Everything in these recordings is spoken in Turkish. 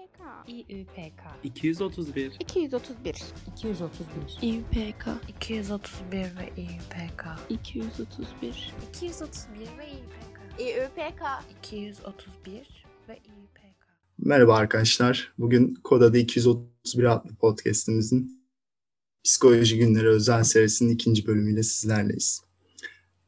İUPK. İÜPK 231 231. 231 İUPK 231 ve İÜPK 231 231 ve İÜPK İUPK. 231 ve İÜPK Merhaba arkadaşlar. Bugün Kod Adı 231 adlı podcastimizin Psikoloji Günleri özel serisinin ikinci bölümüyle sizlerleyiz.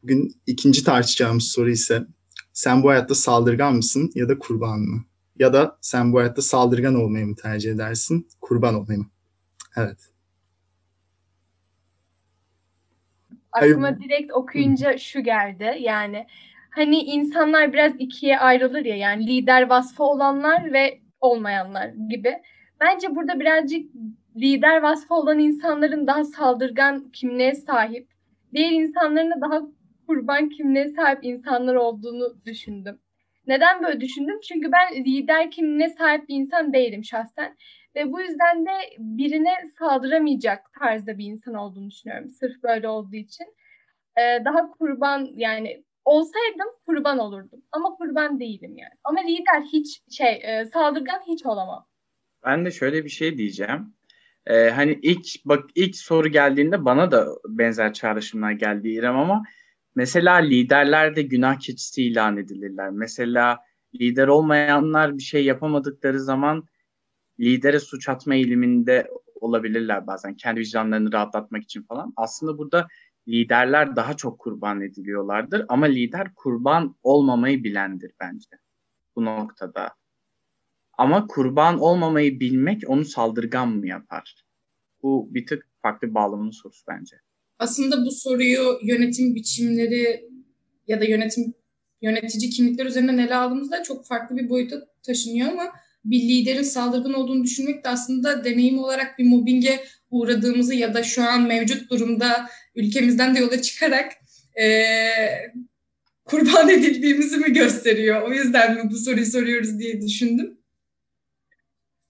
Bugün ikinci tartışacağımız soru ise sen bu hayatta saldırgan mısın ya da kurban mı? Ya da sen bu hayatta saldırgan olmayı mı tercih edersin, kurban olmayı mı? Evet. Aklıma Hayır. direkt okuyunca şu geldi. Yani hani insanlar biraz ikiye ayrılır ya yani lider vasfı olanlar ve olmayanlar gibi. Bence burada birazcık lider vasfı olan insanların daha saldırgan kimliğe sahip, diğer insanların da daha kurban kimliğe sahip insanlar olduğunu düşündüm. Neden böyle düşündüm? Çünkü ben lider kimliğine sahip bir insan değilim şahsen. Ve bu yüzden de birine saldıramayacak tarzda bir insan olduğunu düşünüyorum. Sırf böyle olduğu için. Ee, daha kurban yani olsaydım kurban olurdum. Ama kurban değilim yani. Ama lider hiç şey e, saldırgan hiç olamam. Ben de şöyle bir şey diyeceğim. Ee, hani ilk bak ilk soru geldiğinde bana da benzer çağrışımlar geldi İrem ama mesela liderler de günah keçisi ilan edilirler. Mesela lider olmayanlar bir şey yapamadıkları zaman lidere suç atma eğiliminde olabilirler bazen kendi vicdanlarını rahatlatmak için falan. Aslında burada liderler daha çok kurban ediliyorlardır ama lider kurban olmamayı bilendir bence bu noktada. Ama kurban olmamayı bilmek onu saldırgan mı yapar? Bu bir tık farklı bir bağlamının sorusu bence. Aslında bu soruyu yönetim biçimleri ya da yönetim yönetici kimlikler üzerinden ele aldığımızda çok farklı bir boyuta taşınıyor ama bir liderin saldırgan olduğunu düşünmek de aslında deneyim olarak bir mobbinge uğradığımızı ya da şu an mevcut durumda ülkemizden de yola çıkarak eee, kurban edildiğimizi mi gösteriyor? O yüzden mi bu soruyu soruyoruz diye düşündüm.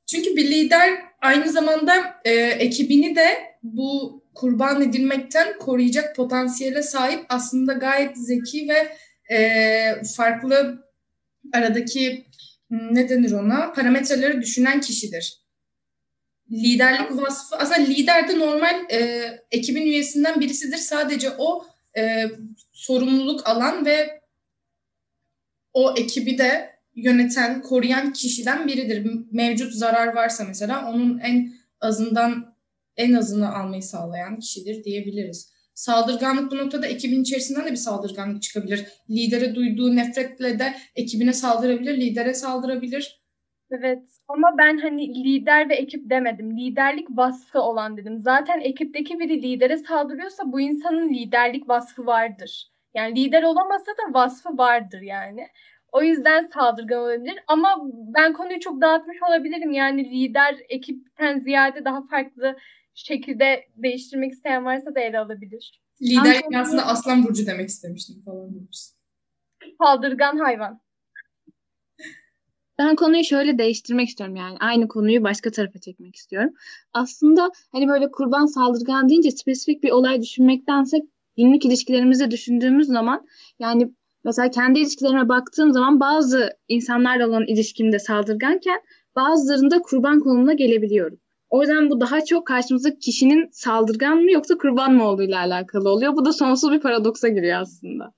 Çünkü bir lider aynı zamanda e, ekibini de bu kurban edilmekten koruyacak potansiyele sahip aslında gayet zeki ve e, farklı aradaki m, ne denir ona parametreleri düşünen kişidir. Liderlik vasfı aslında lider de normal e, ekibin üyesinden birisidir. Sadece o e, sorumluluk alan ve o ekibi de yöneten, koruyan kişiden biridir. Mevcut zarar varsa mesela onun en azından en azını almayı sağlayan kişidir diyebiliriz. Saldırganlık bu noktada ekibin içerisinden de bir saldırganlık çıkabilir. Lidere duyduğu nefretle de ekibine saldırabilir, lidere saldırabilir. Evet ama ben hani lider ve ekip demedim. Liderlik vasfı olan dedim. Zaten ekipteki biri lidere saldırıyorsa bu insanın liderlik vasfı vardır. Yani lider olamasa da vasfı vardır yani. O yüzden saldırgan olabilir. Ama ben konuyu çok dağıtmış olabilirim. Yani lider ekipten ziyade daha farklı şekilde değiştirmek isteyen varsa da ele alabilir. Lider Aslında- aslında aslan burcu demek istemiştim falan demişsin. Saldırgan hayvan. Ben konuyu şöyle değiştirmek istiyorum yani aynı konuyu başka tarafa çekmek istiyorum. Aslında hani böyle kurban saldırgan deyince spesifik bir olay düşünmektense günlük ilişkilerimizi düşündüğümüz zaman yani mesela kendi ilişkilerime baktığım zaman bazı insanlarla olan ilişkimde saldırganken bazılarında kurban konumuna gelebiliyorum. O yüzden bu daha çok karşımızdaki kişinin saldırgan mı yoksa kurban mı olduğuyla alakalı oluyor. Bu da sonsuz bir paradoksa giriyor aslında.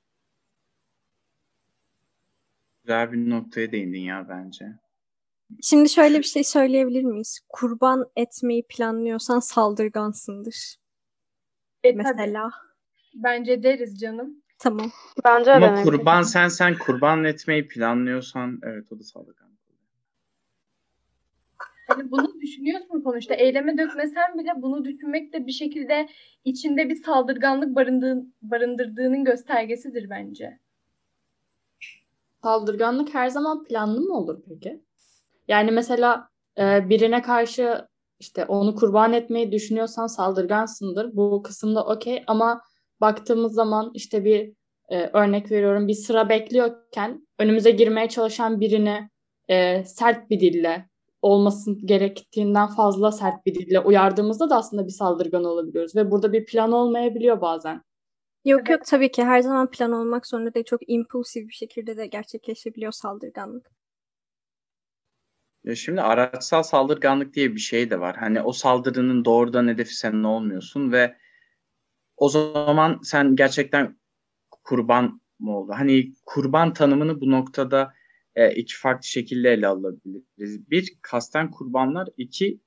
Güzel bir noktaya değindin ya bence. Şimdi şöyle bir şey söyleyebilir miyiz? Kurban etmeyi planlıyorsan saldırgansındır. E, tabii. Mesela. Bence deriz canım. Tamam. Bence Ama kurban sen sen kurban etmeyi planlıyorsan evet o da saldırgan. Hani bunu düşünüyorsun sonuçta. Eyleme dökmesen bile bunu düşünmek de bir şekilde içinde bir saldırganlık barındırdığının göstergesidir bence. Saldırganlık her zaman planlı mı olur peki? Yani mesela e, birine karşı işte onu kurban etmeyi düşünüyorsan saldırgansındır. Bu kısımda okey ama baktığımız zaman işte bir e, örnek veriyorum bir sıra bekliyorken önümüze girmeye çalışan birini e, sert bir dille olmasın gerektiğinden fazla sert bir dille uyardığımızda da aslında bir saldırgan olabiliyoruz ve burada bir plan olmayabiliyor bazen. Yok Evet. yok tabii ki her zaman plan olmak zorunda değil. Çok impulsif bir şekilde de gerçekleşebiliyor saldırganlık. Ya şimdi araçsal saldırganlık diye bir şey de var. Hani o saldırının doğrudan hedefi sen olmuyorsun ve o zaman sen gerçekten kurban mı oldu? Hani kurban tanımını bu noktada e, iki farklı şekilde ele alabiliriz. Bir, kasten kurbanlar. iki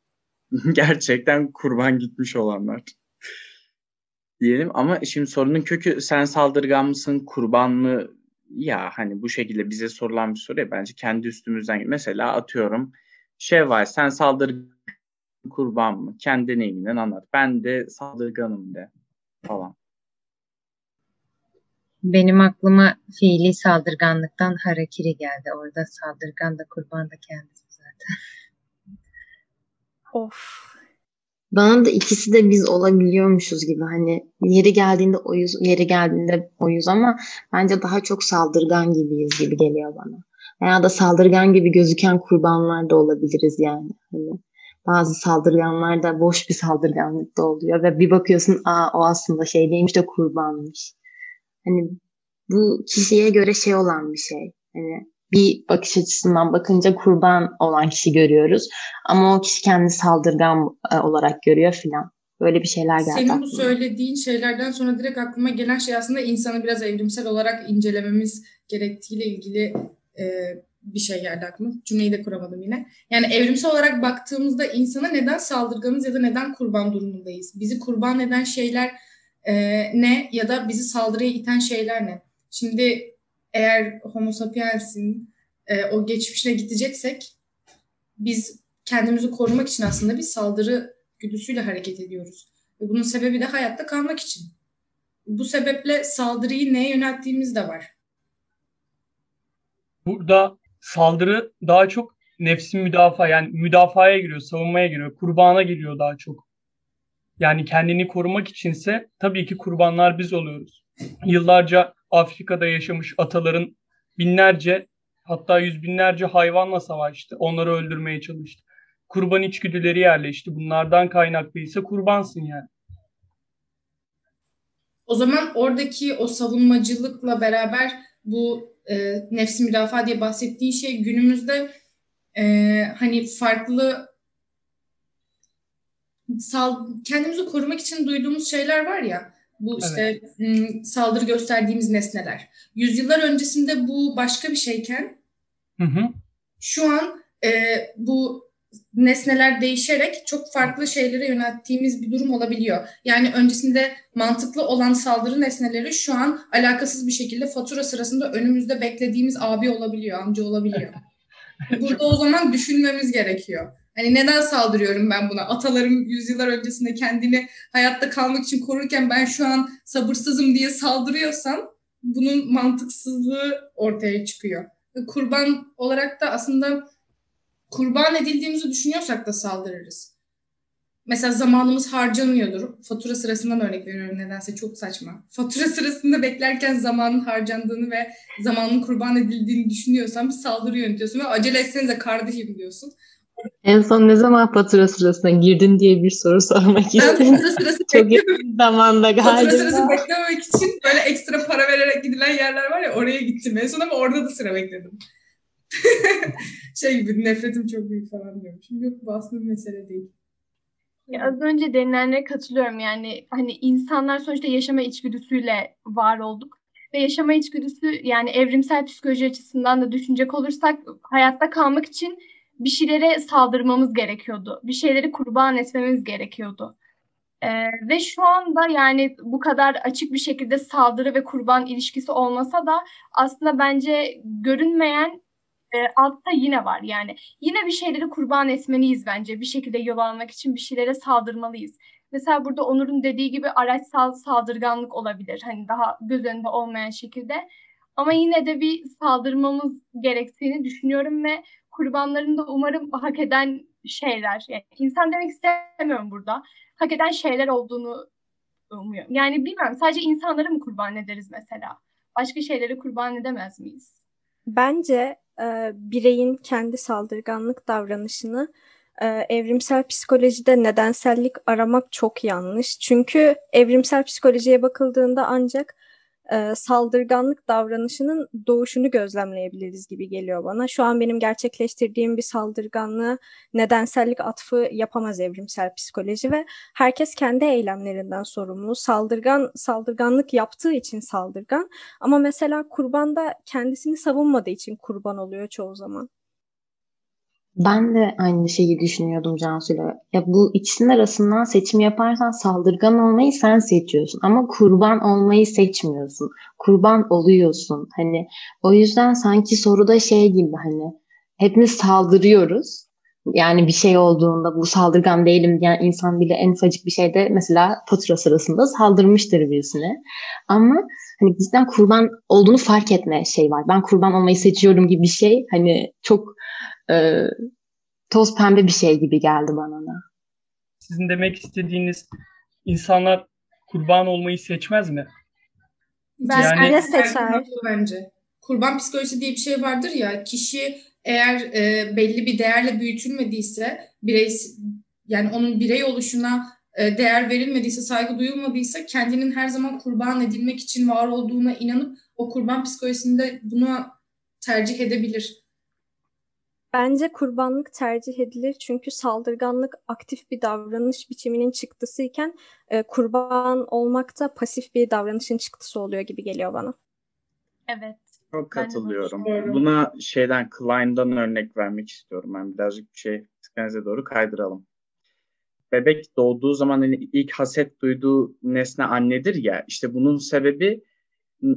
gerçekten kurban gitmiş olanlar. Diyelim ama şimdi sorunun kökü sen saldırgan mısın, kurban mı? Ya hani bu şekilde bize sorulan bir soru ya bence kendi üstümüzden. Mesela atıyorum var sen saldırgan kurban mı? Kendi deneyiminden anlat. Ben de saldırganım de falan. Benim aklıma fiili saldırganlıktan harakiri geldi. Orada saldırgan da kurban da kendisi zaten. Of. Bana da ikisi de biz olabiliyormuşuz gibi hani yeri geldiğinde oyuz, yeri geldiğinde oyuz ama bence daha çok saldırgan gibiyiz gibi geliyor bana. Veya da saldırgan gibi gözüken kurbanlar da olabiliriz yani. Hani bazı saldırganlar da boş bir saldırganlık da oluyor ve bir bakıyorsun aa o aslında şey değilmiş de kurbanmış. Hani bu kişiye göre şey olan bir şey. Hani bir bakış açısından bakınca kurban olan kişi görüyoruz. Ama o kişi kendi saldırgan e, olarak görüyor filan. Böyle bir şeyler geldi Senin bu aklıma. söylediğin şeylerden sonra direkt aklıma gelen şey aslında insanı biraz evrimsel olarak incelememiz gerektiğiyle ilgili e, bir şey geldi aklıma. Cümleyi de kuramadım yine. Yani evrimsel olarak baktığımızda insana neden saldırganız ya da neden kurban durumundayız? Bizi kurban eden şeyler e, ne ya da bizi saldırıya iten şeyler ne? Şimdi eğer Homo sapiens'in e, o geçmişine gideceksek biz kendimizi korumak için aslında bir saldırı güdüsüyle hareket ediyoruz. Ve bunun sebebi de hayatta kalmak için. Bu sebeple saldırıyı neye yönelttiğimiz de var. Burada saldırı daha çok nefsin müdafaa yani müdafaya giriyor, savunmaya giriyor, kurbana giriyor daha çok. Yani kendini korumak içinse tabii ki kurbanlar biz oluyoruz. Yıllarca Afrika'da yaşamış ataların binlerce hatta yüz binlerce hayvanla savaştı. Onları öldürmeye çalıştı. Kurban içgüdüleri yerleşti. Bunlardan kaynaklıysa kurbansın yani. O zaman oradaki o savunmacılıkla beraber bu e, nefsi müdafaa diye bahsettiğin şey günümüzde e, hani farklı sal kendimizi korumak için duyduğumuz şeyler var ya bu işte evet. saldırı gösterdiğimiz nesneler. Yüzyıllar öncesinde bu başka bir şeyken hı hı. şu an e, bu nesneler değişerek çok farklı şeylere yönelttiğimiz bir durum olabiliyor. Yani öncesinde mantıklı olan saldırı nesneleri şu an alakasız bir şekilde fatura sırasında önümüzde beklediğimiz abi olabiliyor, amca olabiliyor. Burada o zaman düşünmemiz gerekiyor. Hani neden saldırıyorum ben buna? Atalarım yüzyıllar öncesinde kendini hayatta kalmak için korurken ben şu an sabırsızım diye saldırıyorsam bunun mantıksızlığı ortaya çıkıyor. Kurban olarak da aslında kurban edildiğimizi düşünüyorsak da saldırırız. Mesela zamanımız harcanıyordur. Fatura sırasından örnek veriyorum nedense çok saçma. Fatura sırasında beklerken zamanın harcandığını ve zamanın kurban edildiğini düşünüyorsam saldırı yönetiyorsun ve acele etsenize kardeşim diyorsun. En son ne zaman fatura sırasına girdin diye bir soru sormak istedim. Ben fatura sırası Çok yakın zamanda galiba. Fatura sırası beklememek için böyle ekstra para vererek gidilen yerler var ya oraya gittim en son ama orada da sıra bekledim. şey gibi nefretim çok büyük falan diyorum. Şimdi yok bu aslında bir mesele değil. Ya az önce denilenlere katılıyorum yani hani insanlar sonuçta yaşama içgüdüsüyle var olduk ve yaşama içgüdüsü yani evrimsel psikoloji açısından da düşünecek olursak hayatta kalmak için bir şeylere saldırmamız gerekiyordu. Bir şeyleri kurban etmemiz gerekiyordu. Ee, ve şu anda yani bu kadar açık bir şekilde saldırı ve kurban ilişkisi olmasa da aslında bence görünmeyen e, altta yine var yani. Yine bir şeyleri kurban etmeliyiz bence. Bir şekilde yol almak için bir şeylere saldırmalıyız. Mesela burada Onur'un dediği gibi araçsal saldırganlık olabilir. Hani daha göz önünde olmayan şekilde. Ama yine de bir saldırmamız gerektiğini düşünüyorum ve kurbanların da umarım hak eden şeyler. Yani insan demek istemiyorum burada. Hak eden şeyler olduğunu umuyorum. Yani bilmem sadece insanları mı kurban ederiz mesela? Başka şeyleri kurban edemez miyiz? Bence e, bireyin kendi saldırganlık davranışını e, evrimsel psikolojide nedensellik aramak çok yanlış. Çünkü evrimsel psikolojiye bakıldığında ancak e, saldırganlık davranışının doğuşunu gözlemleyebiliriz gibi geliyor bana. Şu an benim gerçekleştirdiğim bir saldırganlığı nedensellik atfı yapamaz evrimsel psikoloji ve herkes kendi eylemlerinden sorumlu. Saldırgan saldırganlık yaptığı için saldırgan ama mesela kurban da kendisini savunmadığı için kurban oluyor çoğu zaman. Ben de aynı şeyi düşünüyordum Cansu'yla. Ya bu ikisinin arasından seçim yaparsan saldırgan olmayı sen seçiyorsun ama kurban olmayı seçmiyorsun. Kurban oluyorsun. Hani o yüzden sanki soruda şey gibi hani hepimiz saldırıyoruz. Yani bir şey olduğunda bu saldırgan değilim diyen insan bile en ufacık bir şeyde mesela fatura sırasında saldırmıştır birisine. Ama hani bizden kurban olduğunu fark etme şey var. Ben kurban olmayı seçiyorum gibi bir şey hani çok e, toz pembe bir şey gibi geldi bana da. Sizin demek istediğiniz insanlar kurban olmayı seçmez mi? Ben Yani- seçer. bence. Kurban psikolojisi diye bir şey vardır ya kişi eğer e, belli bir değerle büyütülmediyse birey yani onun birey oluşuna e, değer verilmediyse saygı duyulmadıysa kendinin her zaman kurban edilmek için var olduğuna inanıp o kurban psikolojisinde bunu tercih edebilir. Bence kurbanlık tercih edilir çünkü saldırganlık aktif bir davranış biçiminin çıktısıyken e, kurban olmak da pasif bir davranışın çıktısı oluyor gibi geliyor bana. Evet. Çok katılıyorum. Buna şeyden Klein'dan örnek vermek istiyorum. Ben birazcık bir şey tıkanıza doğru kaydıralım. Bebek doğduğu zaman hani ilk haset duyduğu nesne annedir ya. İşte bunun sebebi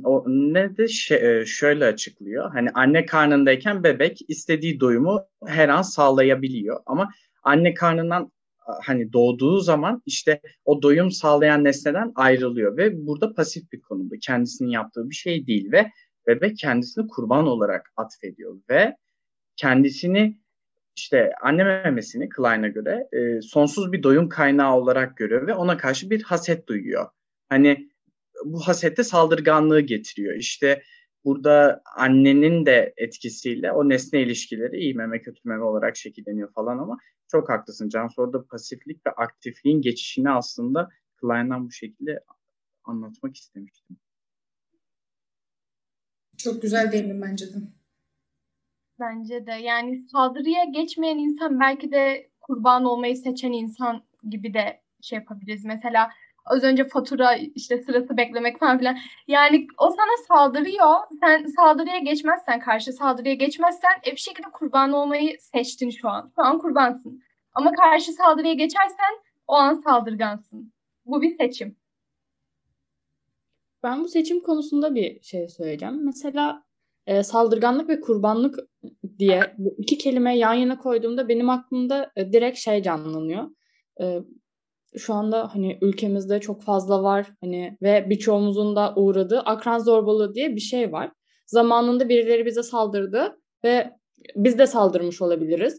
o ne de şey, e, şöyle açıklıyor. Hani anne karnındayken bebek istediği doyumu her an sağlayabiliyor. Ama anne karnından hani doğduğu zaman işte o doyum sağlayan nesneden ayrılıyor ve burada pasif bir konumda. Kendisinin yaptığı bir şey değil ve bebek kendisini kurban olarak atfediyor ve kendisini işte anne memesini Klein'a göre e, sonsuz bir doyum kaynağı olarak görüyor ve ona karşı bir haset duyuyor. Hani bu hasette saldırganlığı getiriyor. İşte burada annenin de etkisiyle o nesne ilişkileri iyi meme kötü meme olarak şekilleniyor falan ama çok haklısın. Cansu orada pasiflik ve aktifliğin geçişini aslında Klein'dan bu şekilde anlatmak istemiştim. Çok güzel değindim bence de. Bence de yani saldırıya geçmeyen insan belki de kurban olmayı seçen insan gibi de şey yapabiliriz. Mesela az önce fatura işte sırası beklemek falan filan. Yani o sana saldırıyor. Sen saldırıya geçmezsen, karşı saldırıya geçmezsen e, bir şekilde kurban olmayı seçtin şu an. Şu an kurbansın. Ama karşı saldırıya geçersen o an saldırgansın. Bu bir seçim. Ben bu seçim konusunda bir şey söyleyeceğim. Mesela e, saldırganlık ve kurbanlık diye bu iki kelime yan yana koyduğumda benim aklımda e, direkt şey canlanıyor. E, şu anda hani ülkemizde çok fazla var hani ve birçoğumuzun da uğradığı akran zorbalığı diye bir şey var. Zamanında birileri bize saldırdı ve biz de saldırmış olabiliriz.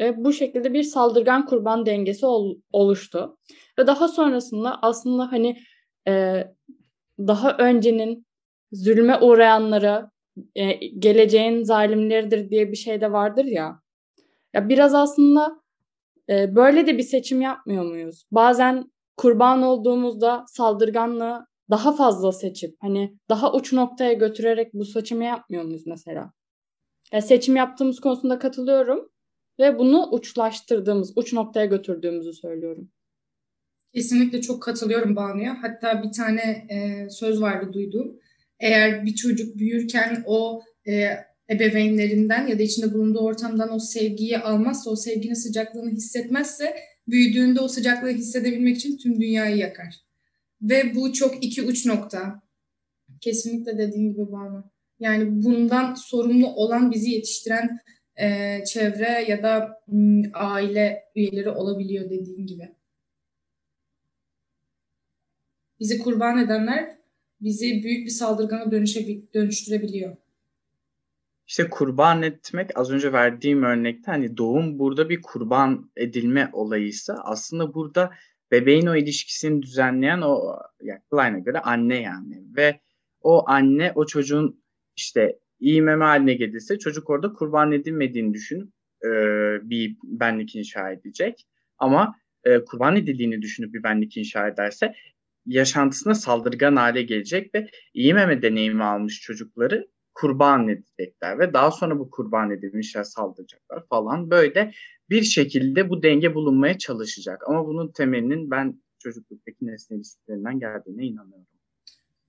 E, bu şekilde bir saldırgan kurban dengesi ol, oluştu. Ve daha sonrasında aslında hani e, daha öncenin zulme uğrayanlara e, geleceğin zalimleridir diye bir şey de vardır ya. Ya biraz aslında e, böyle de bir seçim yapmıyor muyuz? Bazen kurban olduğumuzda saldırganlığı daha fazla seçip hani daha uç noktaya götürerek bu seçimi yapmıyor muyuz mesela? Ya seçim yaptığımız konusunda katılıyorum ve bunu uçlaştırdığımız, uç noktaya götürdüğümüzü söylüyorum. Kesinlikle çok katılıyorum Banu'ya. Hatta bir tane e, söz vardı duyduğum. Eğer bir çocuk büyürken o e, ebeveynlerinden ya da içinde bulunduğu ortamdan o sevgiyi almazsa, o sevginin sıcaklığını hissetmezse büyüdüğünde o sıcaklığı hissedebilmek için tüm dünyayı yakar. Ve bu çok iki uç nokta. Kesinlikle dediğin gibi Banu. Yani bundan sorumlu olan bizi yetiştiren e, çevre ya da m, aile üyeleri olabiliyor dediğin gibi. Bizi kurban edenler bizi büyük bir saldırgana dönüşe, dönüştürebiliyor. İşte kurban etmek az önce verdiğim örnekte hani doğum burada bir kurban edilme olayıysa aslında burada bebeğin o ilişkisini düzenleyen o yani Klein'a göre anne yani. Ve o anne o çocuğun işte iyi meme haline gelirse çocuk orada kurban edilmediğini düşünüp e, bir benlik inşa edecek. Ama e, kurban edildiğini düşünüp bir benlik inşa ederse yaşantısına saldırgan hale gelecek ve iyi meme deneyimi almış çocukları kurban edecekler ve daha sonra bu kurban edilmişler saldıracaklar falan. Böyle bir şekilde bu denge bulunmaya çalışacak. Ama bunun temelinin ben çocukluktaki nesne ilişkilerinden geldiğine inanıyorum.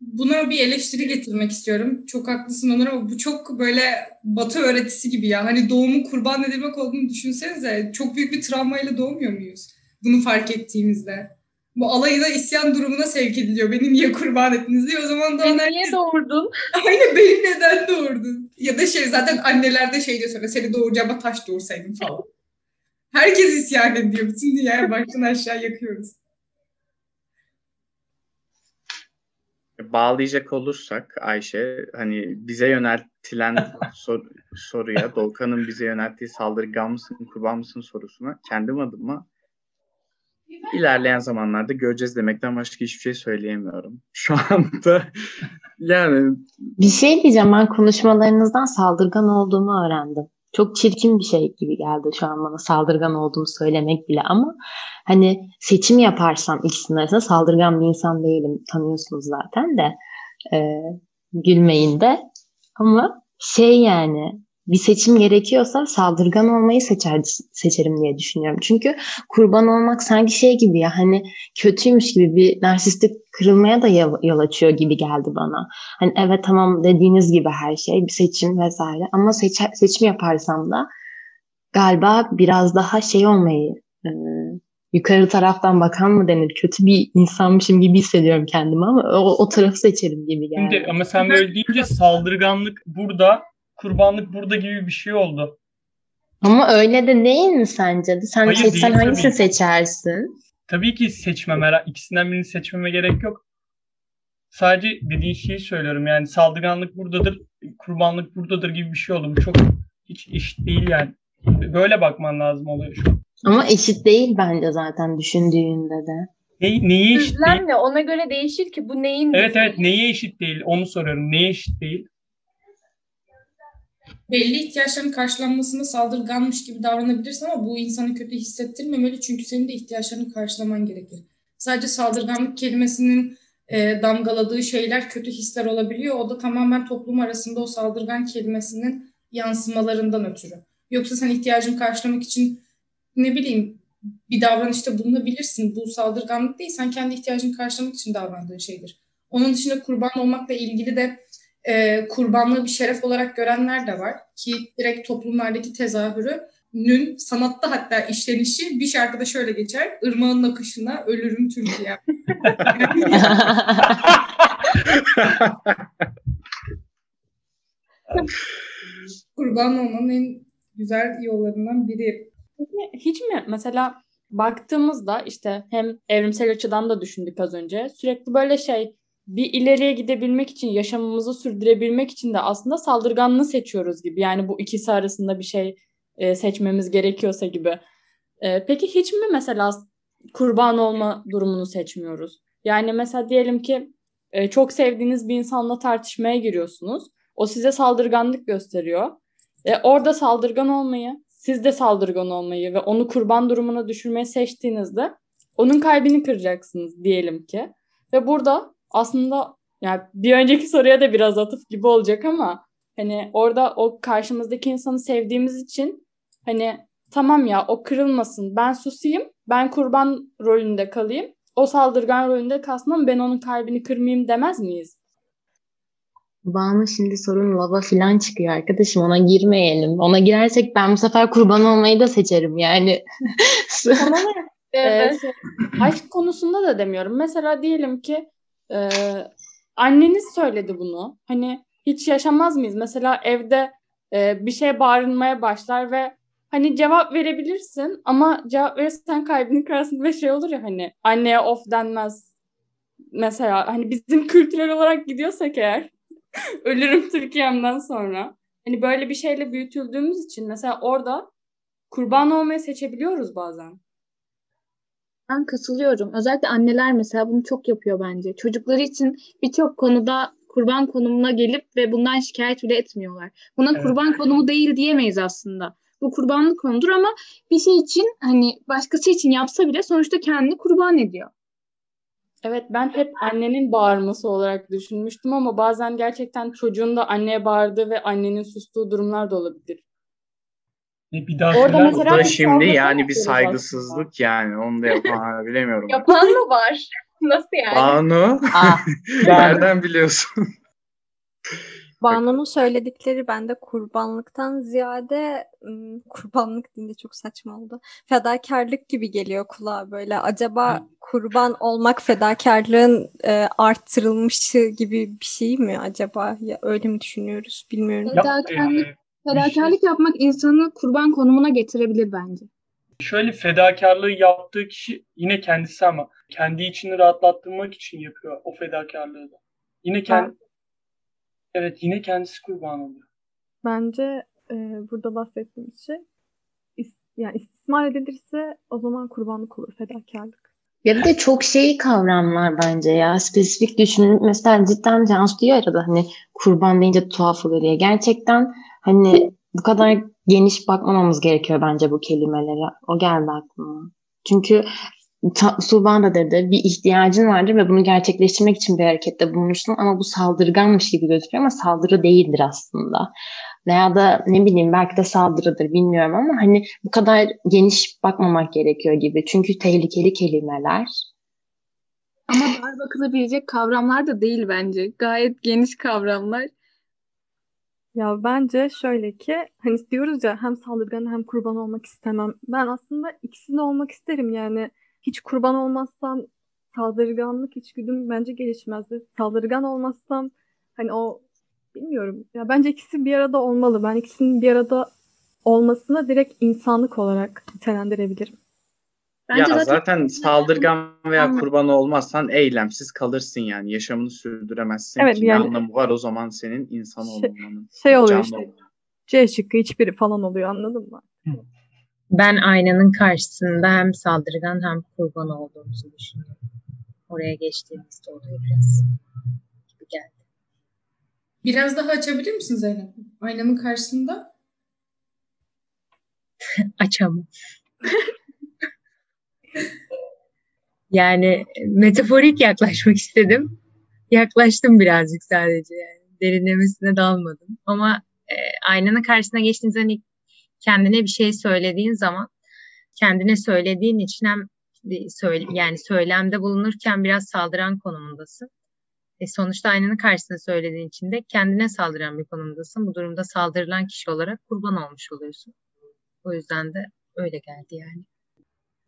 Buna bir eleştiri getirmek istiyorum. Çok haklısın Onur ama bu çok böyle batı öğretisi gibi ya. Hani doğumun kurban edilmek olduğunu düşünsenize. Çok büyük bir travmayla doğmuyor muyuz? Bunu fark ettiğimizde. Bu alayına isyan durumuna sevk ediliyor. Beni niye kurban ettiniz diye. O zaman da Beni niye doğurdun? Aynen beni neden doğurdun? Ya da şey zaten anneler de şey diyor sonra seni doğuracağıma taş doğursaydım falan. Herkes isyan ediyor. Bütün dünyayı baştan aşağı yakıyoruz. Bağlayacak olursak Ayşe hani bize yöneltilen sor- soruya Doğukan'ın bize yönelttiği saldırgan mısın kurban mısın sorusuna kendim adıma ilerleyen zamanlarda göreceğiz demekten başka hiçbir şey söyleyemiyorum. Şu anda yani Bir şey diyeceğim ben konuşmalarınızdan saldırgan olduğumu öğrendim. Çok çirkin bir şey gibi geldi şu an bana saldırgan olduğumu söylemek bile ama hani seçim yaparsam ikisinin arasında saldırgan bir insan değilim tanıyorsunuz zaten de e, gülmeyin de ama şey yani bir seçim gerekiyorsa saldırgan olmayı seçer, seçerim diye düşünüyorum. Çünkü kurban olmak sanki şey gibi ya hani kötüymüş gibi bir narsistik kırılmaya da yol, açıyor gibi geldi bana. Hani evet tamam dediğiniz gibi her şey bir seçim vesaire ama seç, seçim yaparsam da galiba biraz daha şey olmayı e, yukarı taraftan bakan mı denir kötü bir insanmışım gibi hissediyorum kendimi ama o, o tarafı seçerim gibi geldi. Şimdi ama sen böyle deyince saldırganlık burada, kurbanlık burada gibi bir şey oldu. Ama öyle de değil mi sence? Sen Hayır, seçsen değil hangisini tabii. seçersin? Tabii ki seçmem. her- ikisinden birini seçmeme gerek yok. Sadece dediğin şeyi söylüyorum. Yani saldırganlık buradadır, kurbanlık buradadır gibi bir şey oldu. Bu çok hiç eşit değil yani. Böyle bakman lazım oluyor şu an. Ama eşit değil bence zaten düşündüğünde de. Ne, neye eşit değil? Düzlem ne? Ona göre değişir ki bu neyin Evet düzlemi? evet neye eşit değil onu soruyorum. Neye eşit değil? Belli ihtiyaçların karşılanmasına saldırganmış gibi davranabilirsin ama bu insanı kötü hissettirmemeli çünkü senin de ihtiyaçlarını karşılaman gerekir. Sadece saldırganlık kelimesinin e, damgaladığı şeyler kötü hisler olabiliyor. O da tamamen toplum arasında o saldırgan kelimesinin yansımalarından ötürü. Yoksa sen ihtiyacını karşılamak için ne bileyim bir davranışta bulunabilirsin. Bu saldırganlık değil, sen kendi ihtiyacını karşılamak için davrandığın şeydir. Onun dışında kurban olmakla ilgili de e, kurbanlığı bir şeref olarak görenler de var ki direkt toplumlardaki tezahürünün sanatta hatta işlenişi bir şarkıda şöyle geçer. Irmağın akışına ölürüm Türkiye. Kurban olmanın en güzel yollarından biri. Hiç mi mesela baktığımızda işte hem evrimsel açıdan da düşündük az önce. Sürekli böyle şey bir ileriye gidebilmek için, yaşamımızı sürdürebilmek için de aslında saldırganlığı seçiyoruz gibi. Yani bu ikisi arasında bir şey e, seçmemiz gerekiyorsa gibi. E, peki hiç mi mesela kurban olma durumunu seçmiyoruz? Yani mesela diyelim ki e, çok sevdiğiniz bir insanla tartışmaya giriyorsunuz. O size saldırganlık gösteriyor. E, orada saldırgan olmayı, siz de saldırgan olmayı ve onu kurban durumuna düşürmeyi seçtiğinizde onun kalbini kıracaksınız diyelim ki. Ve burada aslında yani bir önceki soruya da biraz atıf gibi olacak ama hani orada o karşımızdaki insanı sevdiğimiz için hani tamam ya o kırılmasın ben susayım ben kurban rolünde kalayım o saldırgan rolünde kalsın ben onun kalbini kırmayayım demez miyiz? Bana şimdi sorun lava falan çıkıyor arkadaşım ona girmeyelim. Ona girersek ben bu sefer kurban olmayı da seçerim yani. Tamamen evet. e, aşk konusunda da demiyorum. Mesela diyelim ki e, anneniz söyledi bunu. Hani hiç yaşamaz mıyız? Mesela evde e, bir şey bağırmaya başlar ve hani cevap verebilirsin ama cevap verirsen kalbini kırarsın ve şey olur ya hani anneye of denmez. Mesela hani bizim kültürel olarak gidiyorsak eğer ölürüm Türkiye'mden sonra. Hani böyle bir şeyle büyütüldüğümüz için mesela orada kurban olmayı seçebiliyoruz bazen. Ben katılıyorum. Özellikle anneler mesela bunu çok yapıyor bence. Çocukları için birçok konuda kurban konumuna gelip ve bundan şikayet bile etmiyorlar. Buna Evet. kurban konumu değil diyemeyiz aslında. Bu kurbanlık konudur ama bir şey için hani başkası için yapsa bile sonuçta kendini kurban ediyor. Evet ben hep annenin bağırması olarak düşünmüştüm ama bazen gerçekten çocuğun da anneye bağırdığı ve annenin sustuğu durumlar da olabilir. E, bir daha Orada mesela Bu da bir şimdi saldırı yani bir yapıyoruz saygısızlık yani. Onu da yapan bilemiyorum. Yapan mı var? Nasıl yani? Banu Ah, nereden biliyorsun? Banu'nun söyledikleri bende kurbanlıktan ziyade ım, kurbanlık deyince çok saçma oldu. Fedakarlık gibi geliyor kulağa böyle. Acaba kurban olmak fedakarlığın e, arttırılmışı gibi bir şey mi acaba? Ya öyle mi düşünüyoruz bilmiyorum. Ya, Fedakarlık, e, fedakarlık yapmak insanı kurban konumuna getirebilir bence. şöyle fedakarlığı yaptığı kişi yine kendisi ama kendi içini rahatlattırmak için yapıyor o fedakarlığı da. Yine kendi Evet yine kendisi kurban oluyor. Bence e, burada bahsettiğimiz şey is- yani istismar edilirse o zaman kurbanlık olur, fedakarlık. Ya bir de çok şey kavramlar bence ya. Spesifik düşünün. Mesela cidden Cansu diyor arada hani kurban deyince tuhaf oluyor diye. Gerçekten hani bu kadar geniş bakmamamız gerekiyor bence bu kelimelere. O geldi aklıma. Çünkü Suban da dedi bir ihtiyacın vardır ve bunu gerçekleştirmek için bir harekette bulunursun ama bu saldırganmış gibi gözüküyor ama saldırı değildir aslında. Veya da ne bileyim belki de saldırıdır bilmiyorum ama hani bu kadar geniş bakmamak gerekiyor gibi. Çünkü tehlikeli kelimeler. Ama dar bakılabilecek kavramlar da değil bence. Gayet geniş kavramlar. Ya bence şöyle ki hani diyoruz ya hem saldırgan hem kurban olmak istemem. Ben aslında ikisinde olmak isterim yani. Hiç kurban olmazsam saldırganlık içgüdüm bence gelişmezdi. Saldırgan olmazsam hani o bilmiyorum. Ya bence ikisi bir arada olmalı. Ben ikisinin bir arada olmasına direkt insanlık olarak nitelendirebilirim. Ya Bence zaten zaten saldırgan veya Anladım. kurban olmazsan eylemsiz kalırsın yani. Yaşamını sürdüremezsin Evet, ki. Ne yani- anlamı var o zaman senin insan Şey- olmanın? Şey oluyor canlı işte olmanın. C şıkkı hiçbiri falan oluyor anladın mı? Ben aynanın karşısında hem saldırgan hem kurban olduğumuzu düşünüyorum. Oraya geçtiğimizde oluyor biraz. Gibi geldi. Biraz daha açabilir misin Zeynep? Aynanın karşısında. Açamam. Yani metaforik yaklaşmak istedim. Yaklaştım birazcık sadece yani. Derinlemesine dalmadım. Ama e, aynanın karşısına geçtiğin zaman ilk kendine bir şey söylediğin zaman kendine söylediğin için hem e, söyle, yani söylemde bulunurken biraz saldıran konumundasın. E, sonuçta aynanın karşısında söylediğin için de kendine saldıran bir konumdasın. Bu durumda saldırılan kişi olarak kurban olmuş oluyorsun. O yüzden de öyle geldi yani.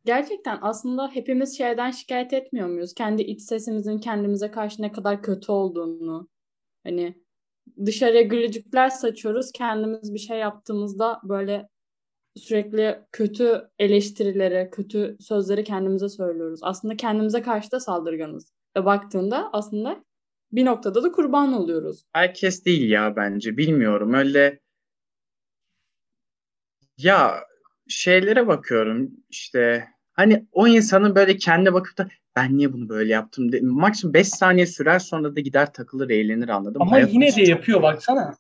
Gerçekten aslında hepimiz şeyden şikayet etmiyor muyuz? Kendi iç sesimizin kendimize karşı ne kadar kötü olduğunu. Hani dışarıya gülücükler saçıyoruz. Kendimiz bir şey yaptığımızda böyle sürekli kötü eleştirilere, kötü sözleri kendimize söylüyoruz. Aslında kendimize karşı da saldırganız. Ve baktığında aslında bir noktada da kurban oluyoruz. Herkes değil ya bence. Bilmiyorum. Öyle ya şeylere bakıyorum işte hani o insanın böyle kendine bakıp da ben niye bunu böyle yaptım de, maksimum 5 saniye sürer sonra da gider takılır eğlenir anladım. Ama Hayat yine de yapıyor böyle. baksana.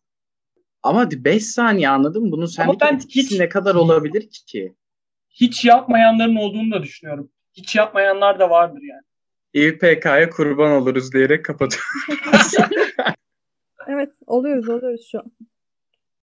Ama 5 saniye anladım. Bunun sendeki ben etkisi hiç- ne kadar olabilir ki? Hiç yapmayanların olduğunu da düşünüyorum. Hiç yapmayanlar da vardır yani. İPK'ya kurban oluruz diyerek kapatıyorum. Evet oluyoruz oluyoruz şu an.